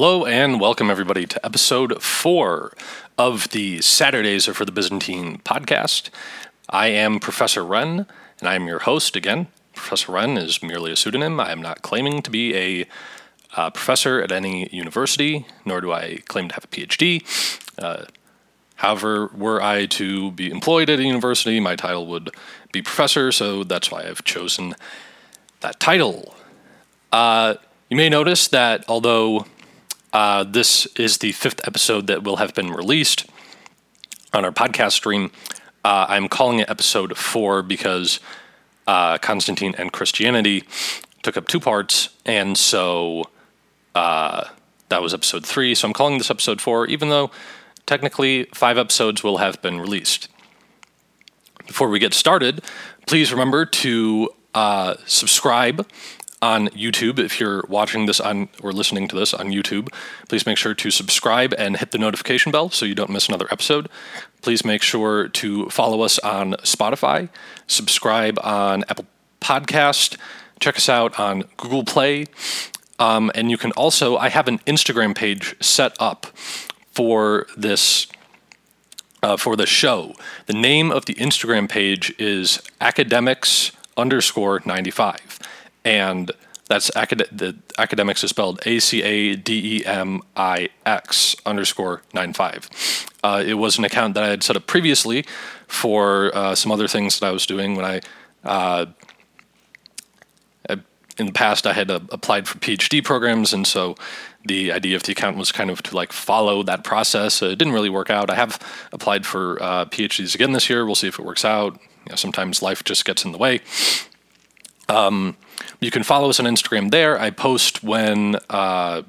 Hello and welcome everybody to episode four of the Saturdays are for the Byzantine podcast. I am Professor Wren and I am your host again. Professor Wren is merely a pseudonym. I am not claiming to be a uh, professor at any university, nor do I claim to have a PhD. Uh, however, were I to be employed at a university, my title would be professor, so that's why I've chosen that title. Uh, you may notice that although uh, this is the fifth episode that will have been released on our podcast stream. Uh, I'm calling it episode four because uh, Constantine and Christianity took up two parts, and so uh, that was episode three. So I'm calling this episode four, even though technically five episodes will have been released. Before we get started, please remember to uh, subscribe on YouTube. If you're watching this on or listening to this on YouTube, please make sure to subscribe and hit the notification bell so you don't miss another episode. Please make sure to follow us on Spotify, subscribe on Apple Podcast, check us out on Google Play, um, and you can also I have an Instagram page set up for this. Uh, for the show, the name of the Instagram page is academics underscore 95 and that's acad- the academics is spelled A C A D E M I X underscore nine five. Uh, it was an account that I had set up previously for uh, some other things that I was doing when I. Uh, in the past, I had uh, applied for PhD programs, and so the idea of the account was kind of to like follow that process. it didn't really work out. I have applied for uh, PhDs again this year. We'll see if it works out. You know, sometimes life just gets in the way. Um, you can follow us on Instagram there. I post when uh,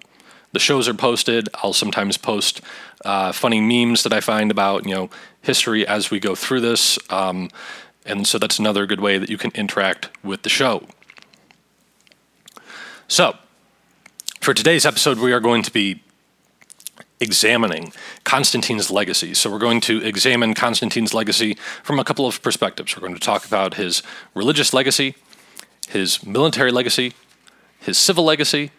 the shows are posted. I'll sometimes post uh, funny memes that I find about you know history as we go through this, um, and so that's another good way that you can interact with the show. So, for today's episode, we are going to be examining Constantine's legacy. So, we're going to examine Constantine's legacy from a couple of perspectives. We're going to talk about his religious legacy, his military legacy, his civil legacy,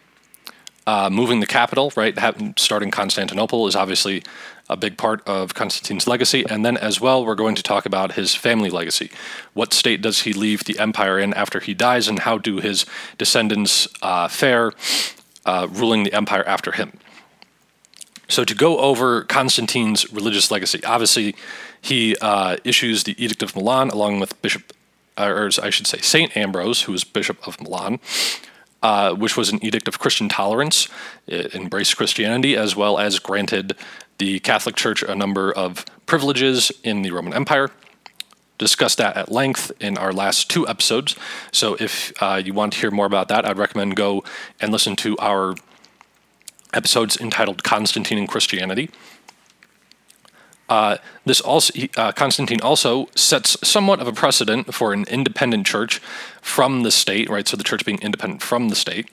uh, moving the capital, right, starting Constantinople is obviously a big part of Constantine's legacy. And then as well, we're going to talk about his family legacy. What state does he leave the empire in after he dies, and how do his descendants uh, fare uh, ruling the empire after him? So, to go over Constantine's religious legacy, obviously, he uh, issues the Edict of Milan along with Bishop or I should say, Saint Ambrose, who was Bishop of Milan, uh, which was an edict of Christian tolerance. It embraced Christianity as well as granted the Catholic Church a number of privileges in the Roman Empire. Discussed that at length in our last two episodes. So if uh, you want to hear more about that, I'd recommend go and listen to our episodes entitled Constantine and Christianity. Uh, this also uh, Constantine also sets somewhat of a precedent for an independent church from the state, right? So the church being independent from the state,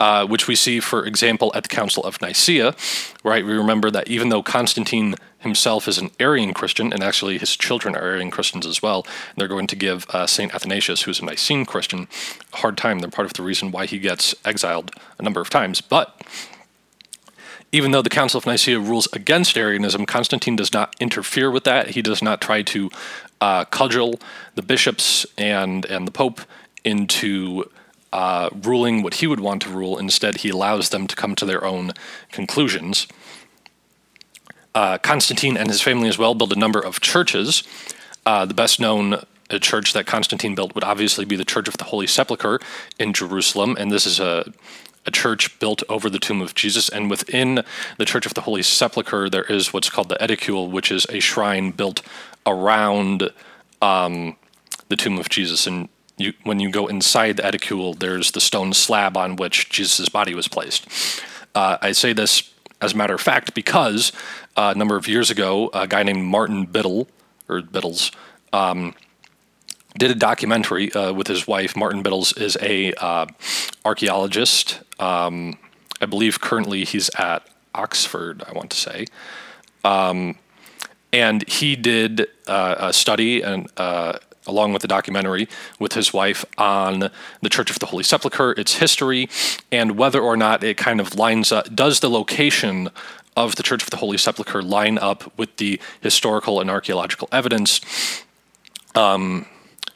uh, which we see, for example, at the Council of Nicaea, right? We remember that even though Constantine himself is an Arian Christian, and actually his children are Arian Christians as well, they're going to give uh, Saint Athanasius, who's a Nicene Christian, a hard time. They're part of the reason why he gets exiled a number of times, but even though the Council of Nicaea rules against Arianism, Constantine does not interfere with that. He does not try to uh, cudgel the bishops and and the Pope into uh, ruling what he would want to rule. Instead, he allows them to come to their own conclusions. Uh, Constantine and his family as well built a number of churches. Uh, the best known church that Constantine built would obviously be the Church of the Holy Sepulchre in Jerusalem, and this is a a church built over the tomb of Jesus. And within the Church of the Holy Sepulchre, there is what's called the Edicule, which is a shrine built around um, the tomb of Jesus. And you, when you go inside the Edicule, there's the stone slab on which Jesus' body was placed. Uh, I say this as a matter of fact because uh, a number of years ago, a guy named Martin Biddle, or Biddles, um, did a documentary uh, with his wife. Martin Biddles is a uh, archaeologist. Um, I believe currently he's at Oxford. I want to say, um, and he did uh, a study and uh, along with the documentary with his wife on the Church of the Holy Sepulchre, its history, and whether or not it kind of lines up. Does the location of the Church of the Holy Sepulchre line up with the historical and archaeological evidence um,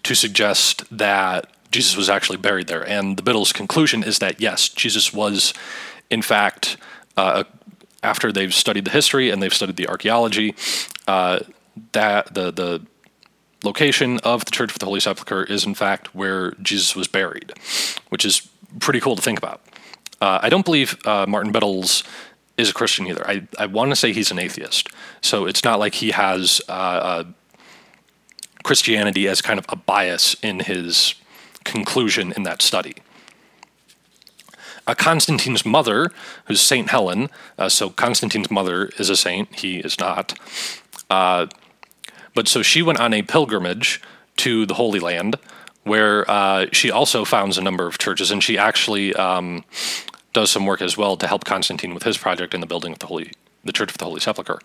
to suggest that Jesus was actually buried there? And the Biddle's conclusion is that yes, Jesus was, in fact, uh, after they've studied the history and they've studied the archaeology, uh, that the the location of the Church of the Holy Sepulchre is in fact where Jesus was buried, which is pretty cool to think about. Uh, I don't believe uh, Martin Biddles is a Christian either. I, I want to say he's an atheist. So it's not like he has uh, uh, Christianity as kind of a bias in his conclusion in that study. Uh, Constantine's mother, who's Saint Helen, uh, so Constantine's mother is a saint, he is not. Uh, but so she went on a pilgrimage to the Holy Land, where uh, she also founds a number of churches, and she actually um, does some work as well to help Constantine with his project in the building of the Holy, the Church of the Holy Sepulchre.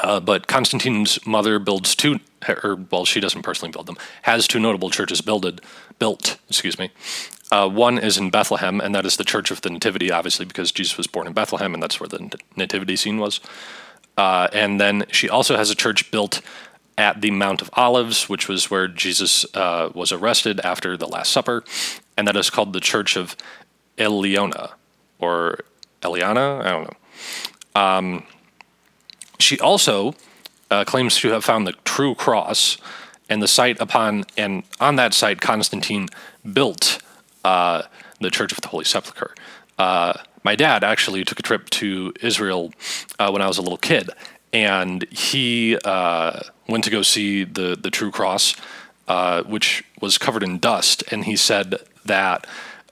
Uh, but Constantine's mother builds two, or well, she doesn't personally build them, has two notable churches builded, built. Excuse me. Uh, one is in Bethlehem, and that is the Church of the Nativity, obviously because Jesus was born in Bethlehem, and that's where the nativity scene was. Uh, and then she also has a church built at the Mount of Olives, which was where Jesus uh, was arrested after the Last Supper, and that is called the Church of Eleona or Eliana. I don't know. Um, she also uh, claims to have found the true cross, and the site upon and on that site, Constantine built uh, the Church of the Holy Sepulchre. Uh, my dad actually took a trip to Israel uh, when I was a little kid, and he uh, went to go see the the True Cross, uh, which was covered in dust, and he said that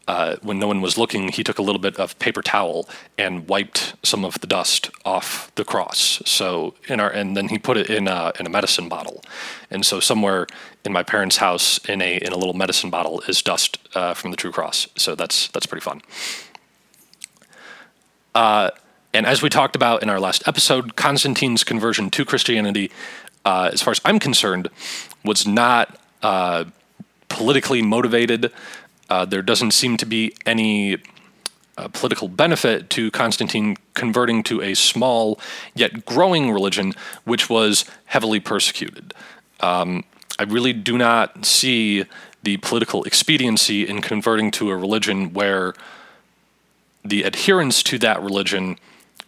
uh, when no one was looking, he took a little bit of paper towel and wiped some of the dust off the cross. So in our, and then he put it in a, in a medicine bottle. And so somewhere in my parents' house, in a in a little medicine bottle, is dust uh, from the True Cross. So that's that's pretty fun. Uh, and as we talked about in our last episode, Constantine's conversion to Christianity, uh, as far as I'm concerned, was not uh, politically motivated. Uh, there doesn't seem to be any uh, political benefit to Constantine converting to a small yet growing religion, which was heavily persecuted. Um, I really do not see the political expediency in converting to a religion where the adherents to that religion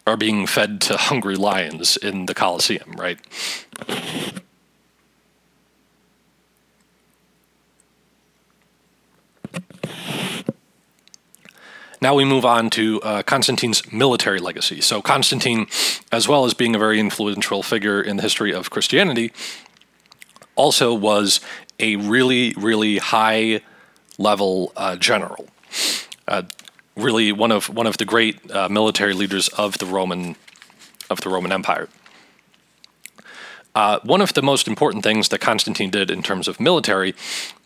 are being fed to hungry lions in the Colosseum, right? Now we move on to uh, Constantine's military legacy. So, Constantine, as well as being a very influential figure in the history of Christianity, also was a really, really high level uh, general. Uh, really, one of one of the great uh, military leaders of the Roman of the Roman Empire. Uh, one of the most important things that Constantine did in terms of military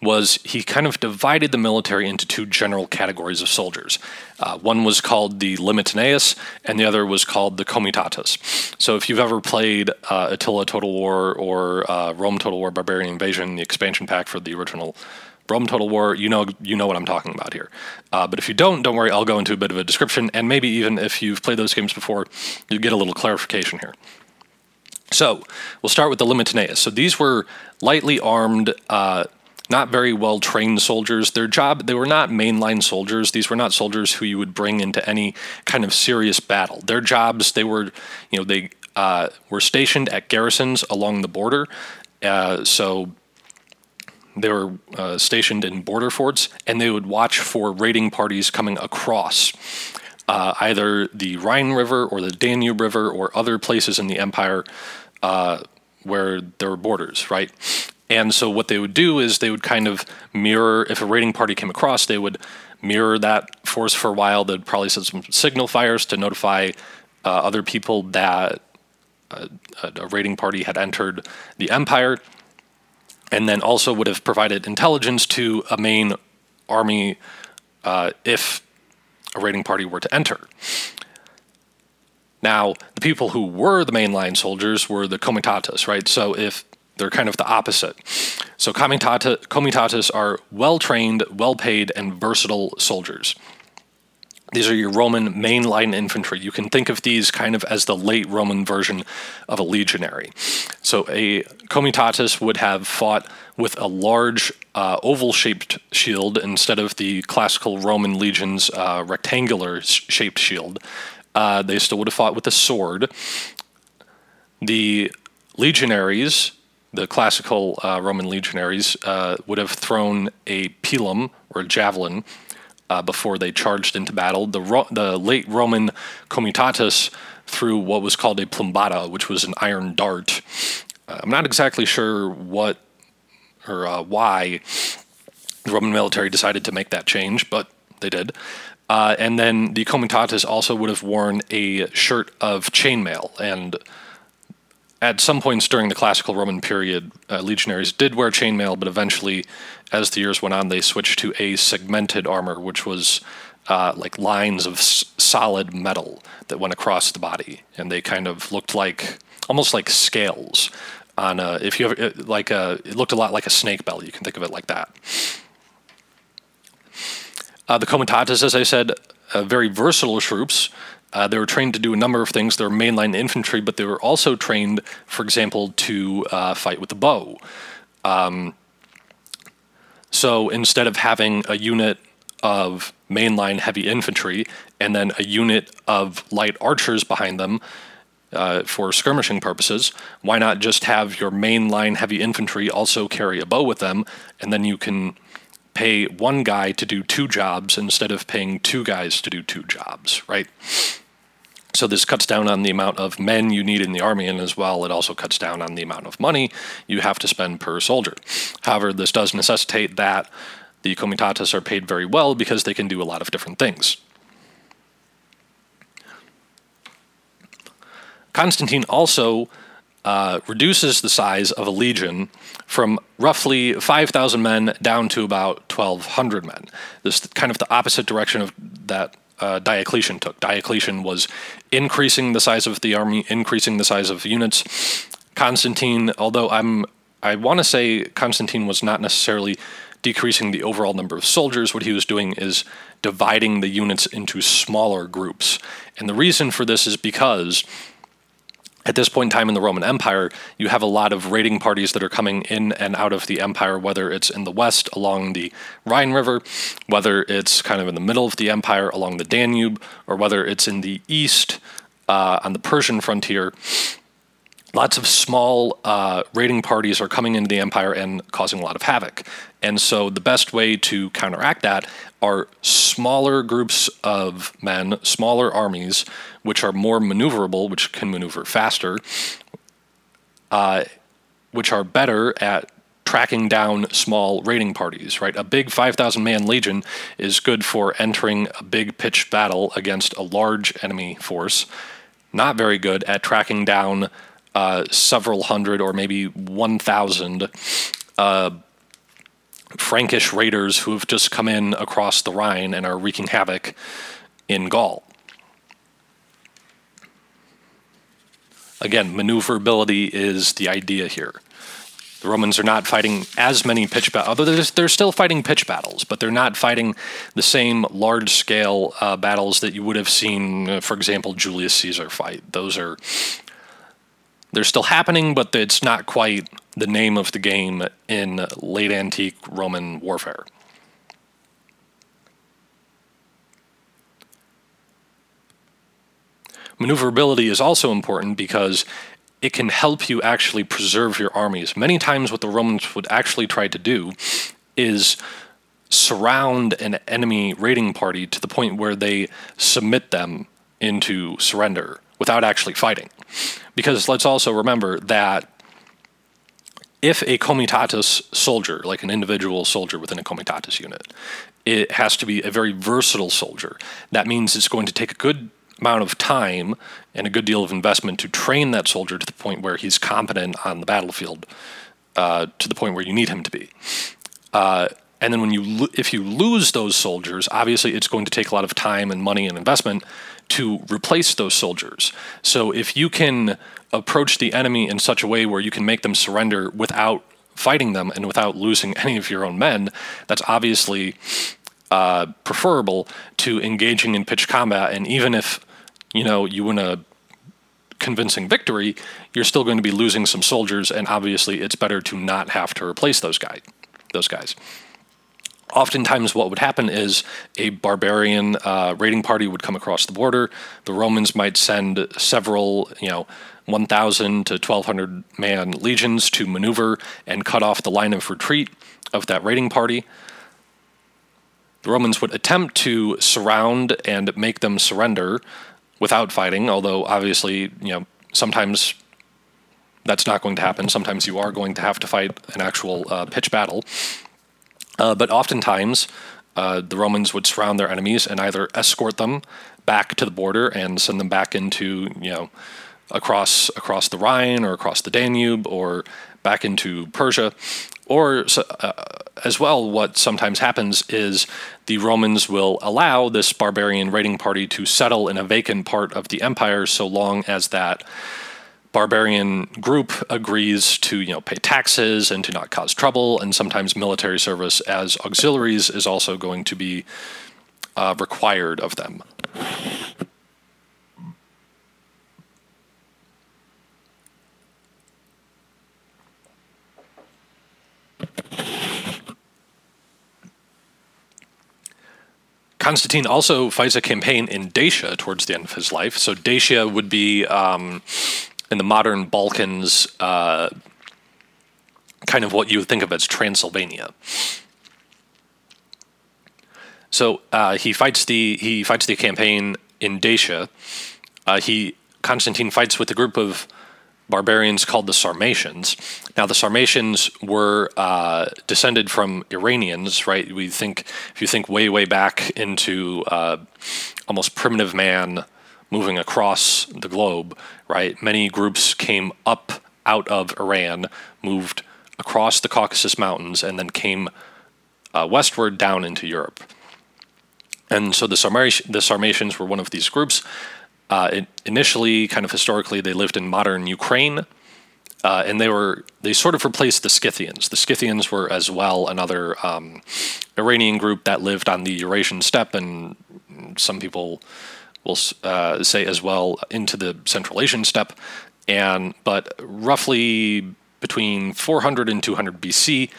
was he kind of divided the military into two general categories of soldiers. Uh, one was called the Limitaneius, and the other was called the Comitatus. So, if you've ever played uh, Attila Total War or uh, Rome Total War Barbarian Invasion, the expansion pack for the original Rome Total War, you know you know what I'm talking about here. Uh, but if you don't, don't worry, I'll go into a bit of a description, and maybe even if you've played those games before, you get a little clarification here. So we'll start with the Limitaneius. So these were lightly armed, uh, not very well trained soldiers. Their job, they were not mainline soldiers. These were not soldiers who you would bring into any kind of serious battle. Their jobs, they were, you know, they uh, were stationed at garrisons along the border. Uh, so they were uh, stationed in border forts, and they would watch for raiding parties coming across uh, either the Rhine River or the Danube River or other places in the empire uh, where there were borders, right? And so what they would do is they would kind of mirror, if a raiding party came across, they would mirror that force for a while. They'd probably set some signal fires to notify uh, other people that a, uh, a raiding party had entered the empire, and then also would have provided intelligence to a main army uh, if a raiding party were to enter. Now, the people who were the mainline soldiers were the comitatus, right? So if they're kind of the opposite. So comitata, comitatus are well trained, well paid, and versatile soldiers. These are your Roman mainline infantry. You can think of these kind of as the late Roman version of a legionary. So a comitatus would have fought with a large uh, oval shaped shield instead of the classical Roman legion's uh, rectangular shaped shield. Uh, they still would have fought with a sword. The legionaries, the classical uh, Roman legionaries, uh, would have thrown a pilum or a javelin uh, before they charged into battle. The, Ro- the late Roman comitatus threw what was called a plumbata, which was an iron dart. Uh, I'm not exactly sure what or uh, why the Roman military decided to make that change, but they did. Uh, and then the comitatus also would have worn a shirt of chainmail. And at some points during the classical Roman period, uh, legionaries did wear chainmail, but eventually as the years went on, they switched to a segmented armor, which was uh, like lines of s- solid metal that went across the body, and they kind of looked like almost like scales on a. If you ever uh, like a, it looked a lot like a snake bell. You can think of it like that. Uh, the comitatus, as I said, uh, very versatile troops. Uh, they were trained to do a number of things. They were mainline infantry, but they were also trained, for example, to uh, fight with the bow. Um, so instead of having a unit of mainline heavy infantry and then a unit of light archers behind them uh, for skirmishing purposes, why not just have your mainline heavy infantry also carry a bow with them, and then you can pay one guy to do two jobs instead of paying two guys to do two jobs, right? So this cuts down on the amount of men you need in the army, and as well, it also cuts down on the amount of money you have to spend per soldier. However, this does necessitate that the comitatus are paid very well because they can do a lot of different things. Constantine also uh, reduces the size of a legion from roughly 5,000 men down to about 1,200 men. This is kind of the opposite direction of that uh, Diocletian took. Diocletian was increasing the size of the army, increasing the size of units. Constantine, although I'm, I want to say Constantine was not necessarily decreasing the overall number of soldiers. What he was doing is dividing the units into smaller groups. And the reason for this is because at this point in time in the Roman Empire, you have a lot of raiding parties that are coming in and out of the empire, whether it's in the west along the Rhine River, whether it's kind of in the middle of the empire along the Danube, or whether it's in the east uh, on the Persian frontier. Lots of small uh, raiding parties are coming into the empire and causing a lot of havoc. And so, the best way to counteract that are smaller groups of men, smaller armies, which are more maneuverable, which can maneuver faster, uh, which are better at tracking down small raiding parties, right? A big 5,000 man legion is good for entering a big pitched battle against a large enemy force, not very good at tracking down uh, several hundred or maybe 1,000 uh, Frankish raiders who have just come in across the Rhine and are wreaking havoc in Gaul. Again, maneuverability is the idea here. The Romans are not fighting as many pitch battles, although they're, they're, still fighting pitch battles, but they're not fighting the same large scale uh, battles that you would have seen, uh, for example, Julius Caesar fight. Those are they're still happening, but it's not quite the name of the game in late antique Roman warfare. Maneuverability is also important because it can help you actually preserve your armies. Many times, what the Romans would actually try to do is surround an enemy raiding party to the point where they submit them into surrender without actually fighting. Because let's also remember that if a comitatus soldier, like an individual soldier within a comitatus unit, it has to be a very versatile soldier. That means it's going to take a good amount of time and a good deal of investment to train that soldier to the point where he's competent on the battlefield, uh, to the point where you need him to be. Uh, and then when you lo- if you lose those soldiers, obviously it's going to take a lot of time and money and investment to replace those soldiers. So if you can approach the enemy in such a way where you can make them surrender without fighting them and without losing any of your own men, that's obviously uh, preferable to engaging in pitched combat. And even if you know you win a convincing victory, you're still going to be losing some soldiers, and obviously it's better to not have to replace those guys. Those guys. Oftentimes, what would happen is a barbarian uh, raiding party would come across the border. The Romans might send several, you know, 1,000 to 1,200 man legions to maneuver and cut off the line of retreat of that raiding party. The Romans would attempt to surround and make them surrender without fighting, although obviously, you know, sometimes that's not going to happen. Sometimes you are going to have to fight an actual uh, pitch battle. Uh, but oftentimes, uh, the Romans would surround their enemies and either escort them back to the border and send them back into, you know, across across the Rhine or across the Danube or back into Persia, or uh, as well, what sometimes happens is the Romans will allow this barbarian raiding party to settle in a vacant part of the empire so long as that barbarian group agrees to you know pay taxes and to not cause trouble and sometimes military service as auxiliaries is also going to be uh, required of them Constantine also fights a campaign in Dacia towards the end of his life. So Dacia would be um, in the modern Balkans, uh, kind of what you would think of as Transylvania. So uh, he fights the he fights the campaign in Dacia. Uh, he Constantine fights with a group of barbarians called the Sarmatians. Now, the Sarmatians were uh, descended from Iranians, right? We think if you think way, way back into uh, almost primitive man moving across the globe, right? Many groups came up out of Iran, moved across the Caucasus Mountains, and then came uh, westward down into Europe. And so the, Sarmatians, the Sarmatians were one of these groups. Uh, it, initially, kind of historically, they lived in modern Ukraine, uh, and they were they sort of replaced the Scythians. The Scythians were as well another um, Iranian group that lived on the Eurasian steppe, and some people will uh, say as well into the Central Asian steppe. And but roughly between 400 and 200 BC,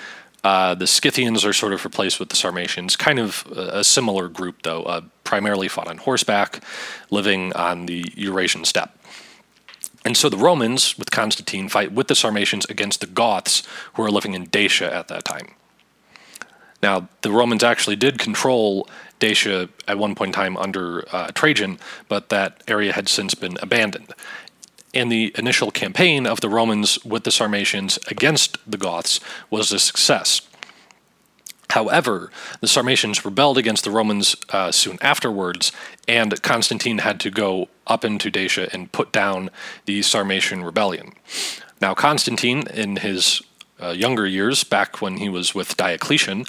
uh, the Scythians are sort of replaced with the Sarmatians, kind of a, a similar group, though, uh, primarily fought on horseback, living on the Eurasian steppe. And so the Romans, with Constantine, fight with the Sarmatians against the Goths, who are living in Dacia at that time. Now, the Romans actually did control Dacia at one point in time under uh, Trajan, but that area had since been abandoned and the initial campaign of the Romans with the Sarmatians against the Goths was a success. However, the Sarmatians rebelled against the Romans uh, soon afterwards, and Constantine had to go up into Dacia and put down the Sarmatian rebellion. Now, Constantine, in his uh, younger years, back when he was with Diocletian,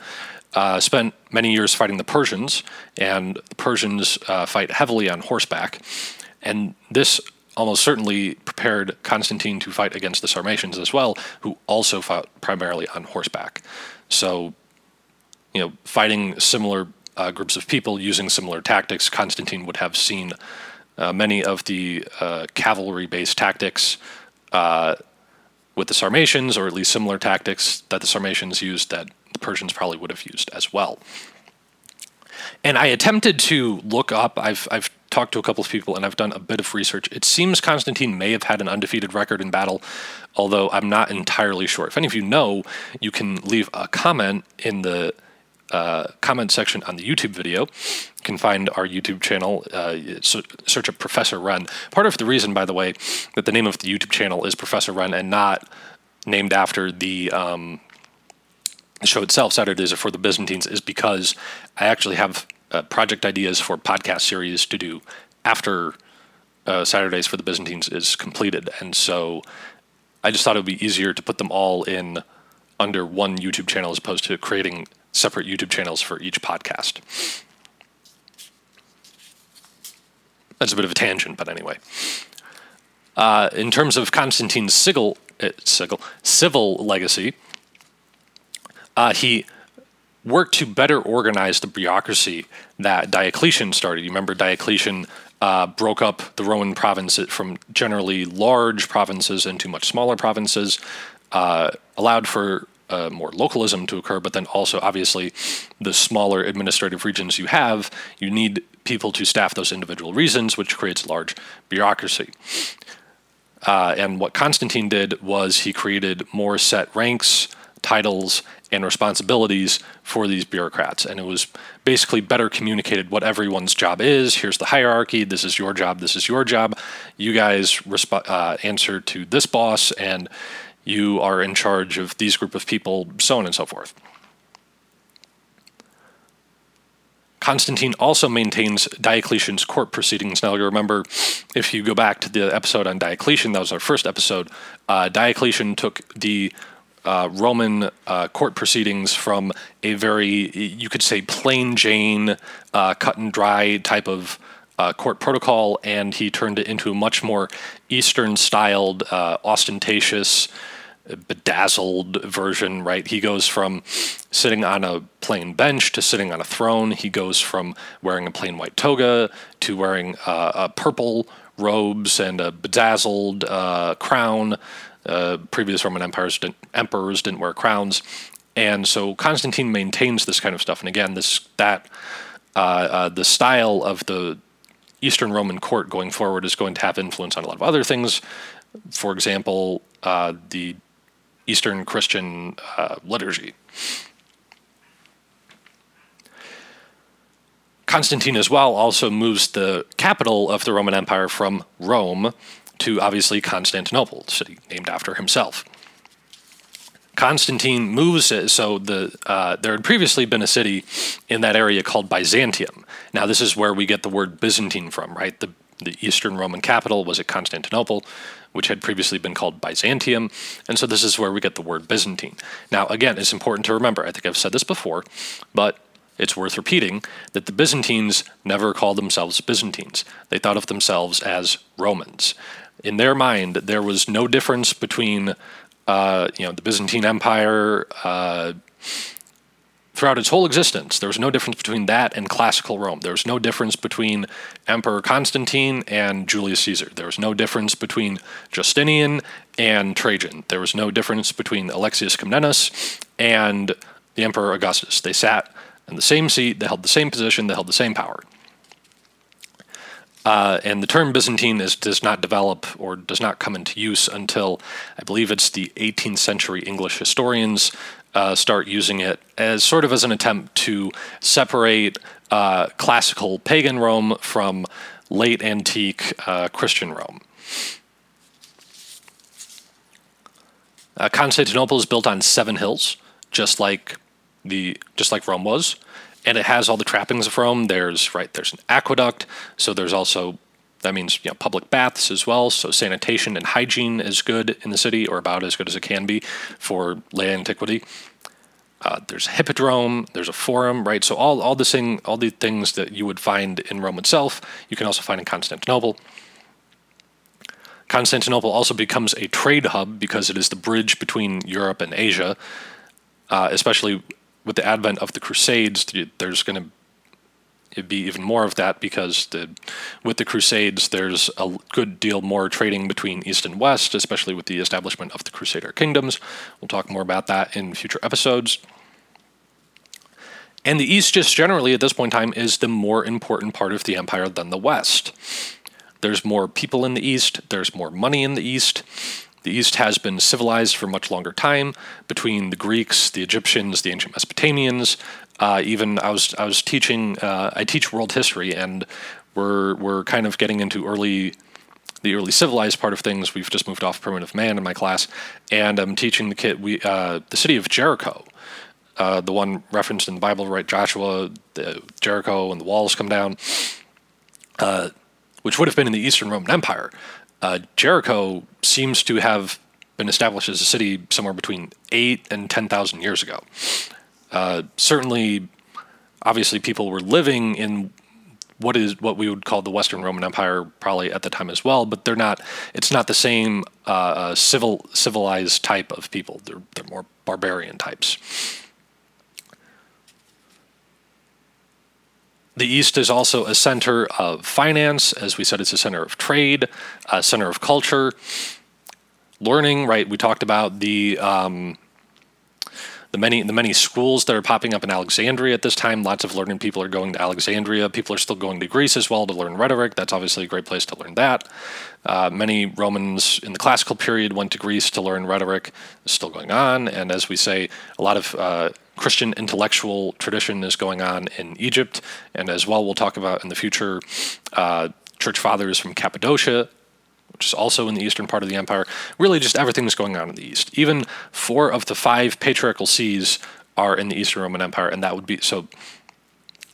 uh, spent many years fighting the Persians, and the Persians uh, fight heavily on horseback. And this almost certainly prepared Constantine to fight against the Sarmatians as well, who also fought primarily on horseback. So, you know, fighting similar uh, groups of people using similar tactics, Constantine would have seen uh, many of the uh, cavalry based tactics uh, with the Sarmatians, or at least similar tactics that the Sarmatians used that the Persians probably would have used as well. And I attempted to look up, I've, I've talked to a couple of people and I've done a bit of research. It seems Constantine may have had an undefeated record in battle, although I'm not entirely sure. If any of you know, you can leave a comment in the uh, comment section on the YouTube video. You can find our YouTube channel, uh, search up Professor Run. Part of the reason, by the way, that the name of the YouTube channel is Professor Run and not named after the um, show itself, Saturdays are for the Byzantines, is because I actually have uh, project ideas for podcast series to do after uh, Saturdays for the Byzantines is completed. And so I just thought it would be easier to put them all in under one YouTube channel as opposed to creating separate YouTube channels for each podcast. That's a bit of a tangent, but anyway. Uh, in terms of Constantine's sigil, uh, sigil, civil legacy, Uh, he worked to better organize the bureaucracy that Diocletian started. You remember Diocletian uh, broke up the Roman provinces from generally large provinces into much smaller provinces, uh, allowed for uh, more localism to occur, but then also obviously the smaller administrative regions you have, you need people to staff those individual regions, which creates large bureaucracy. Uh, and what Constantine did was he created more set ranks, titles, and responsibilities for these bureaucrats. And it was basically better communicated what everyone's job is. Here's the hierarchy. This is your job. This is your job. You guys resp- uh, answer to this boss, and you are in charge of these group of people, so on and so forth. Constantine also maintains Diocletian's court proceedings. Now, you remember, if you go back to the episode on Diocletian, that was our first episode, uh, Diocletian took the uh, Roman uh, court proceedings from a very, you could say, plain Jane, uh, cut and dry type of uh, court protocol, and he turned it into a much more Eastern styled, uh, ostentatious, bedazzled version, right? He goes from sitting on a plain bench to sitting on a throne. He goes from wearing a plain white toga to wearing uh, a purple robes and a bedazzled crown. Uh, previous Roman empires didn't, emperors didn't wear crowns, and so Constantine maintains this kind of stuff. And again, this that uh, uh, the style of the Eastern Roman court going forward is going to have influence on a lot of other things. For example, uh, the Eastern Christian uh, liturgy. Constantine, as well, also moves the capital of the Roman Empire from Rome to obviously Constantinople, city named after himself. Constantine moves it, so the uh, there had previously been a city in that area called Byzantium. Now this is where we get the word Byzantine from, right? The the Eastern Roman capital was at Constantinople, which had previously been called Byzantium, and so this is where we get the word Byzantine. Now again, it's important to remember. I think I've said this before, but it's worth repeating that the Byzantines never called themselves Byzantines. They thought of themselves as Romans in their mind, there was no difference between, uh, you know, the Byzantine Empire uh, throughout its whole existence. There was no difference between that and classical Rome. There was no difference between Emperor Constantine and Julius Caesar. There was no difference between Justinian and Trajan. There was no difference between Alexius Comnenus and the Emperor Augustus. They sat in the same seat, they held the same position, they held the same power. Uh, and the term Byzantine is, does not develop or does not come into use until I believe it's the 18th century English historians uh, start using it as sort of as an attempt to separate uh, classical pagan Rome from late antique uh, Christian Rome. Uh, Constantinople is built on seven hills, just like the just like Rome was and it has all the trappings of Rome. There's right there's an aqueduct, so there's also that means you know public baths as well. So sanitation and hygiene is good in the city, or about as good as it can be for late antiquity. Uh, there's a hippodrome, there's a forum, right? So all all this thing, all the things that you would find in Rome itself, you can also find in Constantinople. Constantinople also becomes a trade hub because it is the bridge between Europe and Asia, uh, especially with the advent of the Crusades, there's going to be even more of that because the, with the Crusades, there's a good deal more trading between East and West, especially with the establishment of the Crusader kingdoms. We'll talk more about that in future episodes. And the East, just generally at this point in time, is the more important part of the empire than the West. There's more people in the East, there's more money in the East, the East has been civilized for much longer time between the Greeks, the Egyptians, the ancient Mesopotamians. Uh, even I was I was teaching uh, I teach world history and we're we're kind of getting into early the early civilized part of things. We've just moved off primitive man in my class, and I'm teaching the kid we uh, the city of Jericho. Uh, the one referenced in the Bible, right? Joshua, the Jericho, and the walls come down, uh, which would have been in the Eastern Roman Empire. Uh, Jericho seems to have been established as a city somewhere between eight and 10,000 years ago. Uh, certainly, obviously, people were living in what is what we would call the Western Roman Empire probably at the time as well, but they're not. It's not the same uh, uh, civil civilized type of people. They're they're more barbarian types. The East is also a center of finance, as we said, it's a center of trade, a center of culture, learning. Right, we talked about the um, the many the many schools that are popping up in Alexandria at this time. Lots of learning people are going to Alexandria. People are still going to Greece as well to learn rhetoric. That's obviously a great place to learn that. Uh, many Romans in the classical period went to Greece to learn rhetoric. It's still going on, and as we say, a lot of uh, Christian intellectual tradition is going on in Egypt, and as well, we'll talk about in the future. Uh, church fathers from Cappadocia which is also in the eastern part of the empire. Really, just everything's going on in the east. Even four of the five patriarchal sees are in the Eastern Roman Empire, and that would be so.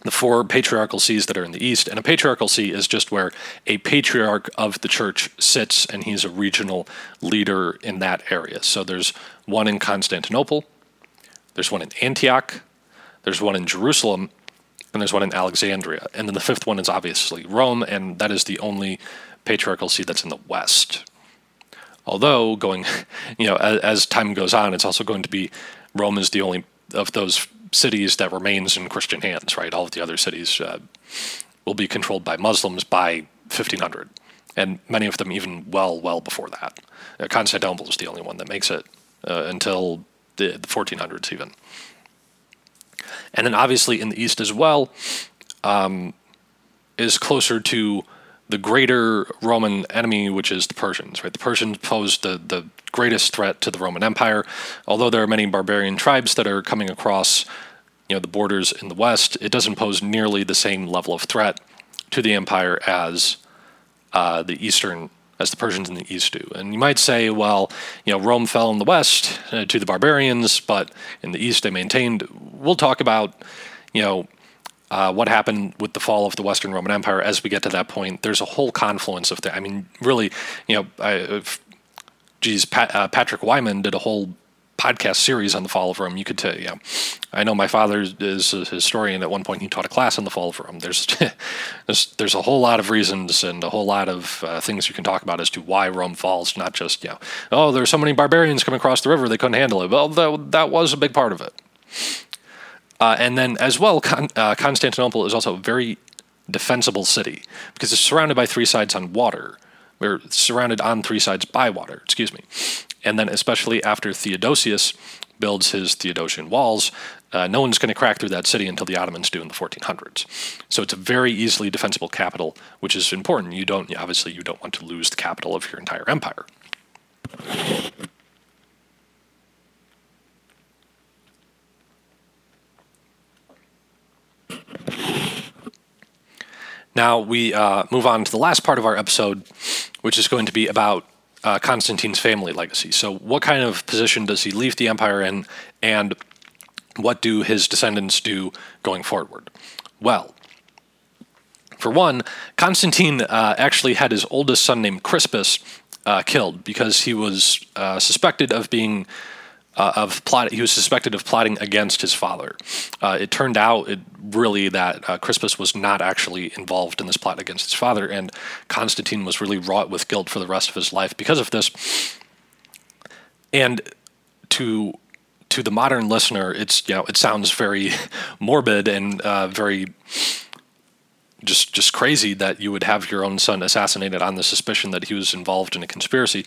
The four patriarchal sees that are in the east, and a patriarchal see is just where a patriarch of the church sits, and he's a regional leader in that area. So there's one in Constantinople, there's one in Antioch, there's one in Jerusalem, and there's one in Alexandria. And then the fifth one is obviously Rome, and that is the only patriarchal see that's in the West. Although going, you know, as, as time goes on, it's also going to be Rome is the only of those cities that remains in Christian hands. Right, all of the other cities uh, will be controlled by Muslims by 1500, and many of them even well, well before that. Uh, Constantinople is the only one that makes it uh, until the, the 1400s, even. And then obviously in the east as well, um, is closer to the greater Roman enemy, which is the Persians. Right, the Persians pose the the greatest threat to the Roman Empire. Although there are many barbarian tribes that are coming across, you know, the borders in the west, it doesn't pose nearly the same level of threat to the empire as uh, the eastern as the Persians in the east do. And you might say, well, you know, Rome fell in the west uh, to the barbarians, but in the east they maintained. We'll talk about, you know, uh, what happened with the fall of the Western Roman Empire as we get to that point. There's a whole confluence of things. I mean, really, you know, I, geez, Pat, uh, Patrick Wyman did a whole podcast series on the fall of Rome. You could tell, yeah. I know my father is a historian. At one point, he taught a class on the fall of Rome. There's, there's, there's a whole lot of reasons and a whole lot of uh, things you can talk about as to why Rome falls. Not just, you know, oh, there's so many barbarians coming across the river they couldn't handle it. Well, that, that was a big part of it. Uh, and then, as well, Con- uh, Constantinople is also a very defensible city because it's surrounded by three sides on water. We're surrounded on three sides by water, excuse me. And then, especially after Theodosius builds his Theodosian walls, uh, no one's going to crack through that city until the Ottomans do in the 1400s. So it's a very easily defensible capital, which is important. You don't obviously you don't want to lose the capital of your entire empire. Now we uh, move on to the last part of our episode, which is going to be about uh, Constantine's family legacy. So, what kind of position does he leave the empire in, and what do his descendants do going forward? Well, for one, Constantine uh, actually had his oldest son named Crispus uh, killed because he was uh, suspected of being uh, of plot. He was suspected of plotting against his father. Uh, it turned out it really that uh, Crispus was not actually involved in this plot against his father, and Constantine was really wrought with guilt for the rest of his life because of this. And to to the modern listener, it's you know it sounds very morbid and uh, very just just crazy that you would have your own son assassinated on the suspicion that he was involved in a conspiracy.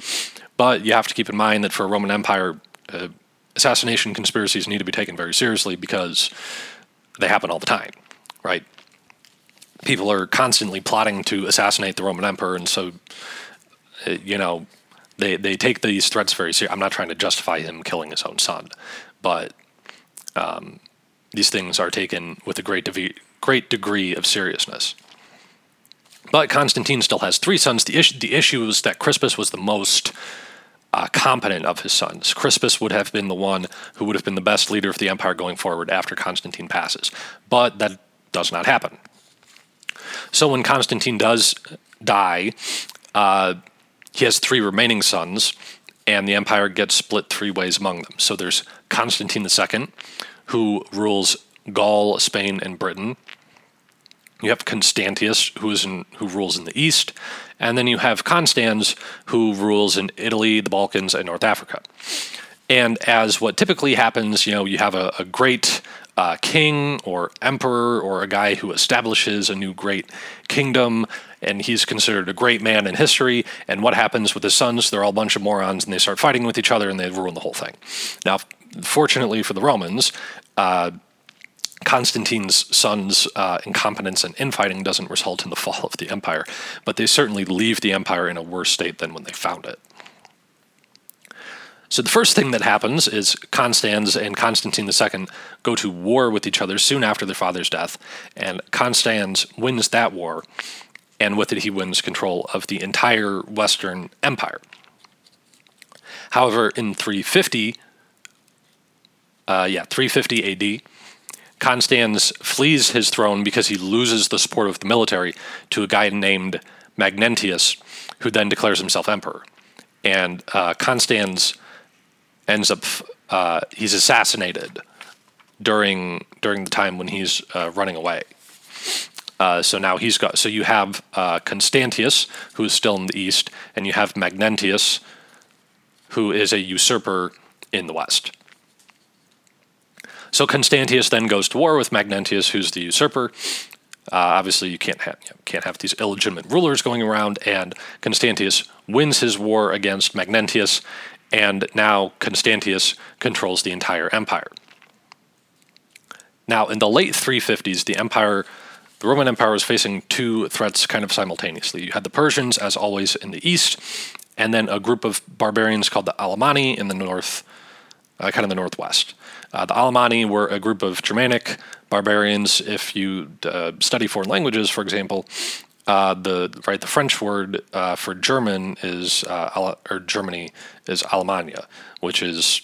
But you have to keep in mind that for a Roman Empire, uh, assassination conspiracies need to be taken very seriously because they happen all the time, right? People are constantly plotting to assassinate the Roman emperor, and so, uh, you know, they they take these threats very seriously. I'm not trying to justify him killing his own son, but um, these things are taken with a great degree, great degree of seriousness. But Constantine still has three sons. The issue the issue is that Crispus was the most uh, competent of his sons. Crispus would have been the one who would have been the best leader of the empire going forward after Constantine passes. But that does not happen. So when Constantine does die, uh, he has three remaining sons, and the empire gets split three ways among them. So there's Constantine II, who rules Gaul, Spain, and Britain. You have Constantius, who is in, who rules in the east, and then you have Constans, who rules in Italy, the Balkans, and North Africa. And as what typically happens, you know, you have a, a great uh, king or emperor or a guy who establishes a new great kingdom and he's considered a great man in history. And what happens with his sons? They're all a bunch of morons and they start fighting with each other and they ruin the whole thing. Now, fortunately for the Romans, uh, Constantine's son's uh, incompetence and infighting doesn't result in the fall of the empire, but they certainly leave the empire in a worse state than when they found it. So the first thing that happens is Constans and Constantine II go to war with each other soon after their father's death, and Constans wins that war, and with it he wins control of the entire Western Empire. However, in 350, uh, yeah, 350 AD, Constans flees his throne because he loses the support of the military to a guy named Magnentius, who then declares himself emperor. And uh, Constans ends up uh, he's assassinated during during the time when he's uh, running away. Uh, so now he's got. So you have uh, Constantius, who is still in the east, and you have Magnentius, who is a usurper in the west. So Constantius then goes to war with Magnentius, who's the usurper. Uh, obviously, you can't have you can't have these illegitimate rulers going around, and Constantius wins his war against Magnentius, and now Constantius controls the entire empire. Now, in the late 350s, the empire, the Roman Empire, was facing two threats kind of simultaneously. You had the Persians, as always, in the east, and then a group of barbarians called the Alemanni in the north, uh, kind of the northwest. Uh, the Alemanni were a group of Germanic barbarians. If you uh, study foreign languages, for example, uh, the right the French word uh, for German is uh, or Germany is Alemannia, which is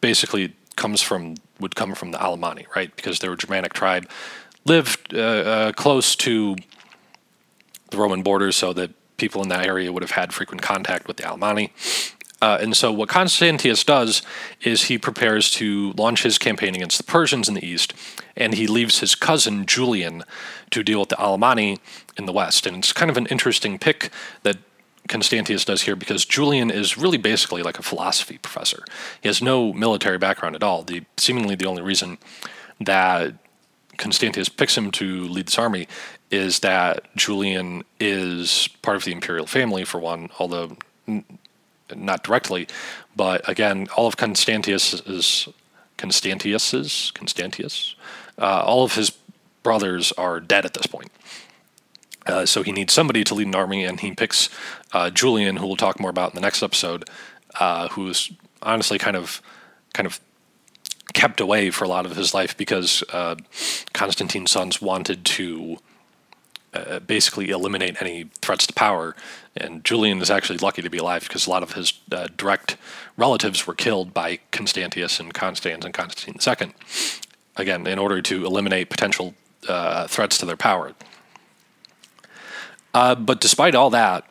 basically comes from would come from the Alemanni, right? Because they were a Germanic tribe, lived close to the Roman borders, so that people in that area would have had frequent contact with the Alemanni. Uh, and so, what Constantius does is he prepares to launch his campaign against the Persians in the east, and he leaves his cousin Julian to deal with the Alemanni in the west. And it's kind of an interesting pick that Constantius does here because Julian is really basically like a philosophy professor. He has no military background at all. The seemingly the only reason that Constantius picks him to lead this army is that Julian is part of the imperial family for one, although not directly, but again, all of Constantius is Constantius's Constantius. Uh, all of his brothers are dead at this point. Uh, so he needs somebody to lead an army, and he picks uh, Julian, who we'll talk more about in the next episode, uh, who's honestly kind of kind of kept away for a lot of his life because uh, Constantine's sons wanted to uh, basically eliminate any threats to power. And Julian is actually lucky to be alive because a lot of his uh, direct relatives were killed by Constantius and Constans and Constantine II. Again, in order to eliminate potential threats to their power. Uh, but despite all that,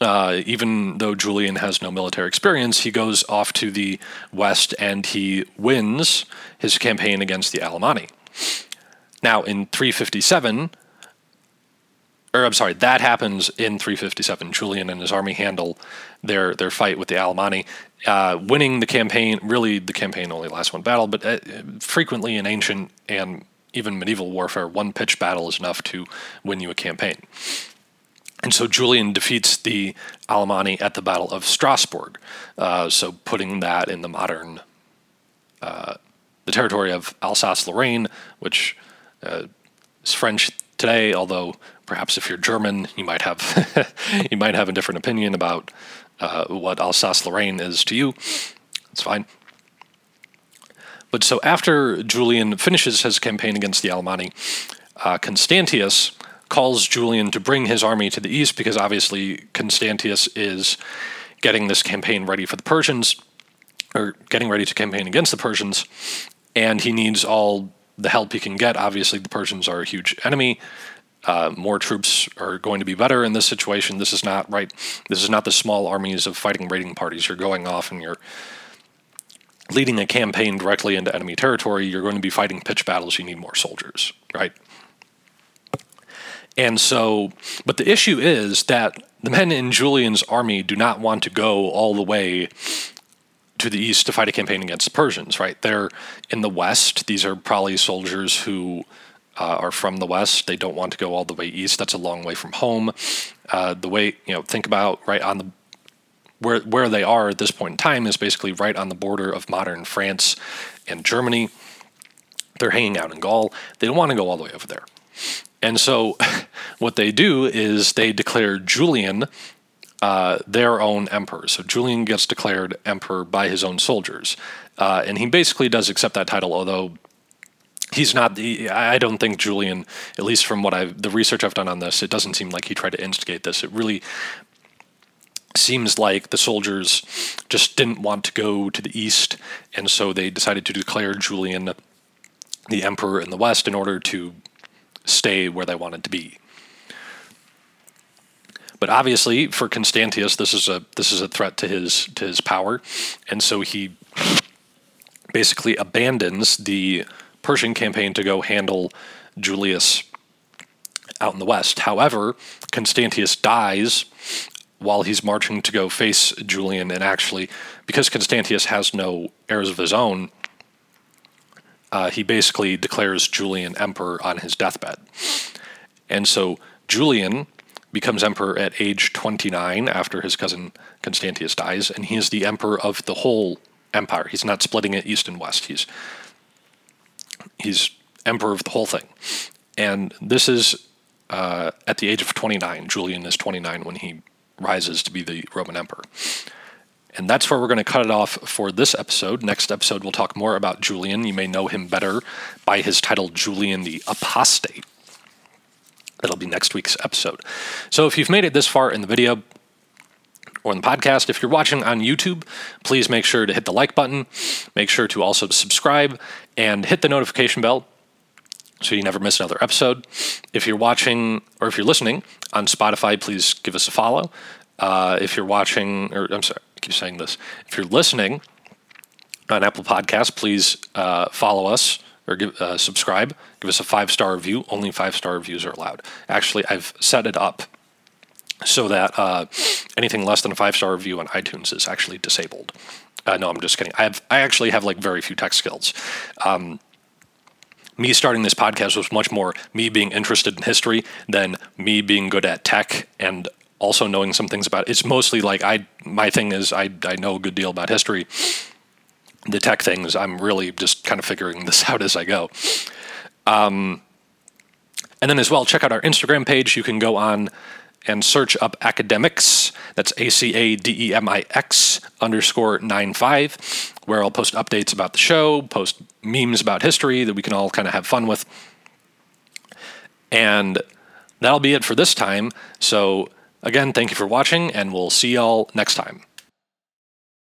uh, even though Julian has no military experience, he goes off to the west and he wins his campaign against the Alemanni. Now, in 357, or I'm sorry, that happens in 357. Julian and his army handle their their fight with the Alemanni, uh, winning the campaign. Really, the campaign only lasts one battle, but uh, frequently in ancient and even medieval warfare, one pitched battle is enough to win you a campaign. And so Julian defeats the Alemanni at the Battle of Strasbourg. Uh, so putting that in the modern, uh, the territory of Alsace-Lorraine, which uh, is French today. Although perhaps if you're German, you might have you might have a different opinion about uh, what Alsace-Lorraine is to you. It's fine. But so after Julian finishes his campaign against the Alemanni, uh, Constantius calls Julian to bring his army to the east because obviously Constantius is getting this campaign ready for the Persians, or getting ready to campaign against the Persians, and he needs all the help he can get. Obviously, the Persians are a huge enemy. Uh, more troops are going to be better in this situation. This is not right. This is not the small armies of fighting raiding parties. You're going off and you're leading a campaign directly into enemy territory. You're going to be fighting pitch battles. You need more soldiers, right? And so, but the issue is that the men in Julian's army do not want to go all the way to the east to fight a campaign against the Persians, right? They're in the west. These are probably soldiers who uh, are from the west. They don't want to go all the way east. That's a long way from home. Uh, the way, you know, think about right on the where where they are at this point in time is basically right on the border of modern France and Germany. They're hanging out in Gaul. They don't want to go all the way over there. And so what they do is they declare Julian uh, their own emperor. So Julian gets declared emperor by his own soldiers. Uh, and he basically does accept that title, although he's not the i don't think julian at least from what i've the research i've done on this it doesn't seem like he tried to instigate this. It really seems like the soldiers just didn't want to go to the east and so they decided to declare julian the emperor in the west in order to stay where they wanted to be. But obviously, for Constantius, this is a this is a threat to his to his power, and so he basically abandons the Persian campaign to go handle Julius out in the west. However, Constantius dies while he's marching to go face Julian, and actually, because Constantius has no heirs of his own, uh, he basically declares Julian emperor on his deathbed. And so Julian becomes emperor at age 29 after his cousin Constantius dies, and he is the emperor of the whole empire. He's not splitting it east and west. He's he's emperor of the whole thing, and this is uh, at the age of 29. Julian is 29 when he rises to be the Roman emperor. And that's where we're going to cut it off for this episode. Next episode, we'll talk more about Julian. You may know him better by his title, Julian the Apostate. That'll be next week's episode. So if you've made it this far in the video, or in the podcast. If you're watching on YouTube, please make sure to hit the like button. Make sure to also subscribe and hit the notification bell so you never miss another episode. If you're watching or if you're listening on Spotify, please give us a follow. Uh, if you're watching, or I'm sorry, I keep saying this. If you're listening on Apple Podcasts, please uh, follow us or give, uh, subscribe. Give us a five star review. Only five star reviews are allowed. Actually, I've set it up so that uh, anything less than a five star review on iTunes is actually disabled. Uh, no, I'm just kidding. I have I actually have like very few tech skills. Um, me starting this podcast was much more me being interested in history than me being good at tech and also knowing some things about it. It's mostly like I my thing is I I know a good deal about history the tech things, I'm really just kind of figuring this out as I go. Um, and then as well, check out our Instagram page. You can go on and search up academix. That's A C A D E M I X underscore nine five, where I'll post updates about the show, post memes about history that we can all kind of have fun with. And that'll be it for this time. So, again, thank you for watching, and we'll see y'all next time.